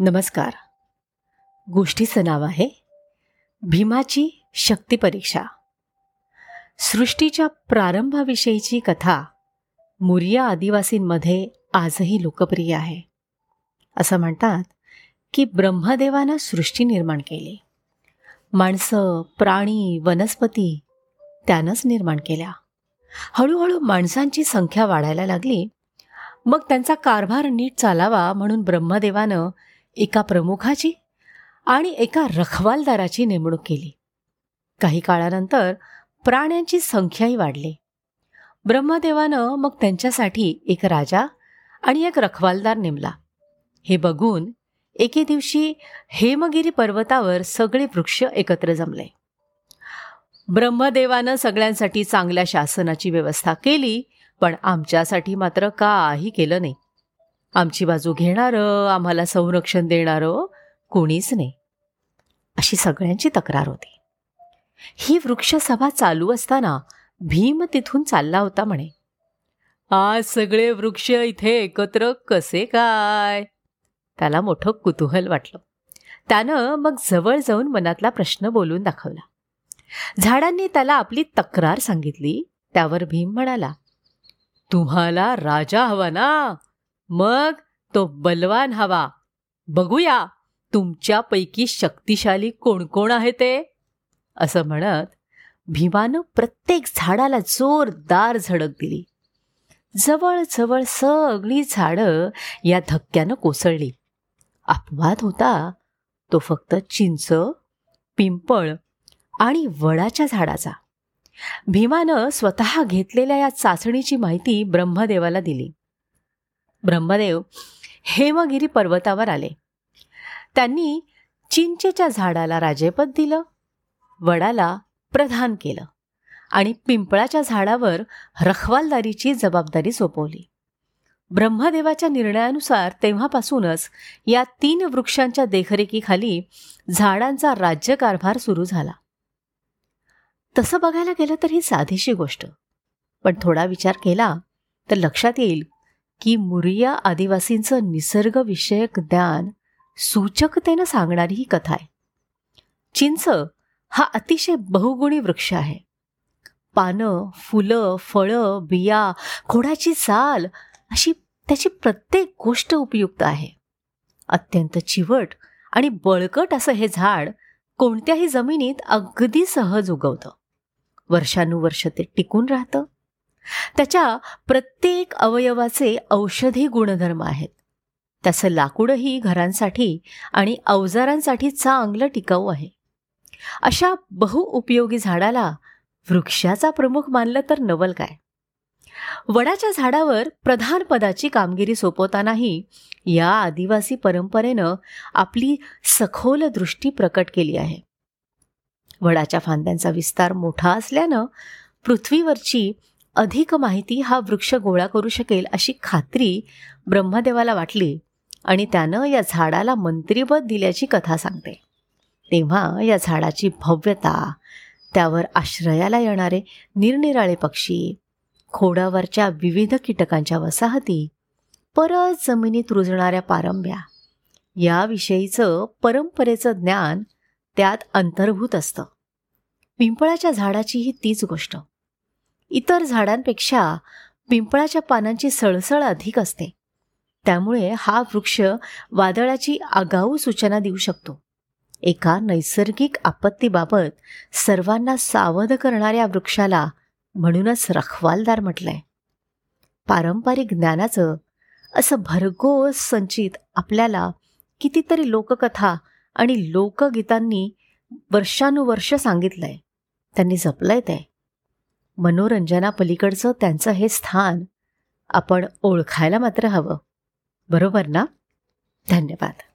नमस्कार. गोष्टीचं नाव आहे भीमाची शक्ती परीक्षा. सृष्टीच्या प्रारंभाविषयीची कथा मुरिया आदिवासींमध्ये आजही लोकप्रिय आहे. असं म्हणतात की ब्रह्मदेवानं सृष्टी निर्माण केली. माणसं प्राणी वनस्पती त्यानंच निर्माण केल्या. हळूहळू माणसांची संख्या वाढायला लागली. मग त्यांचा कारभार नीट चालावा म्हणून ब्रह्मदेवानं एका प्रमुखाची आणि एका रखवालदाराची नेमणूक केली. काही काळानंतर प्राण्यांची संख्याही वाढली. ब्रह्मदेवानं मग त्यांच्यासाठी एक राजा आणि एक रखवालदार नेमला. हे बघून एके दिवशी हेमगिरी पर्वतावर सगळे वृक्ष एकत्र जमले. ब्रह्मदेवानं सगळ्यांसाठी चांगल्या शासनाची व्यवस्था केली पण आमच्यासाठी मात्र काही केलं नाही. आमची बाजू घेणारं आम्हाला संरक्षण देणारं कोणीच नाही. अशी सगळ्यांची तक्रार होती. ही वृक्षसभा चालू असताना भीम तिथून चालला होता म्हणे. आज सगळे वृक्ष इथे एकत्र कसे काय? त्याला मोठं कुतूहल वाटलं. त्यानं मग जवळ जाऊन मनातला प्रश्न बोलून दाखवला. झाडांनी त्याला आपली तक्रार सांगितली त्यावर भीम म्हणाला तुम्हाला राजा हवा ना? मग तो बलवान हवा. बघूया तुमच्यापैकी शक्तिशाली कोण कोण आहे ते? असं म्हणत भीमानं प्रत्येक झाडाला जोरदार झडक दिली. जवळजवळ सगळी झाडं या धक्क्यानं कोसळली. अपवाद होता. तो फक्त चिंच पिंपळ आणि वडाच्या झाडाचा. भीमानं स्वतः घेतलेल्या या चाचणीची माहिती ब्रह्मदेवाला दिली. ब्रह्मदेव हेमगिरी पर्वतावर आले. त्यांनी चिंचेच्या झाडाला राजेपद दिलं वडाला प्रधान केलं आणि पिंपळाच्या झाडावर रखवालदारीची जबाबदारी सोपवली. ब्रह्मदेवाच्या निर्णयानुसार तेव्हापासूनच या तीन वृक्षांच्या देखरेखीखाली झाडांचा राज्यकारभार सुरू झाला. तसं बघायला गेलं तर ही साधीशी गोष्ट. पण थोडा विचार केला तर लक्षात येईल की मुरिया आदिवासींचं निसर्गविषयक ज्ञान सूचकतेनं सांगणारी ही कथा आहे. चिंच हा अतिशय बहुगुणी वृक्ष आहे. पानं फुलं फळं बिया खोडाची साल अशी त्याची प्रत्येक गोष्ट उपयुक्त आहे. अत्यंत चिवट आणि बळकट असं हे झाड कोणत्याही जमिनीत अगदी सहज उगवतं. वर्षानुवर्ष ते टिकून राहतं. त्याच्या प्रत्येक अवयवाचे औषधी गुणधर्म आहेत. त्याचं लाकूडही घरांसाठी आणि अवजारांसाठी चांगलं टिकाऊ आहे. अशा बहुउपयोगी झाडाला वृक्षाचा प्रमुख मानलं तर नवल काय? वडाच्या झाडावर प्रधान पदाची कामगिरी सोपवतानाही या आदिवासी परंपरेनं आपली सखोल दृष्टी प्रकट केली आहे. वडाच्या फांद्यांचा विस्तार मोठा असल्यानं पृथ्वीवरची अधिक माहिती हा वृक्ष गोळा करू शकेल अशी खात्री ब्रह्मदेवाला वाटली आणि त्यानं या झाडाला मंत्रीपद दिल्याची कथा सांगते. तेव्हा या झाडाची भव्यता त्यावर आश्रयाला येणारे निरनिराळे पक्षी खोडावरच्या विविध कीटकांच्या वसाहती परत जमिनीत रुजणाऱ्या पारंब्या याविषयीचं परंपरेचं ज्ञान त्यात अंतर्भूत असतं. पिंपळाच्या झाडाची ही तीच गोष्ट. इतर झाडांपेक्षा पिंपळाच्या पानांची सळसळ अधिक असते. त्यामुळे हा वृक्ष वादळाची आगाऊ सूचना देऊ शकतो. एका नैसर्गिक आपत्तीबाबत सर्वांना सावध करणाऱ्या वृक्षाला म्हणूनच रखवालदार म्हटलंय. पारंपरिक ज्ञानाचं असं भरघोस संचित आपल्याला कितीतरी लोककथा आणि लोकगीतांनी वर्षानुवर्ष सांगितलंय. त्यांनी जपलंय ते. मनोरंजनापलीकडचं त्यांचं हे स्थान आपण ओळखायला मात्र हवं. बरोबर ना? धन्यवाद.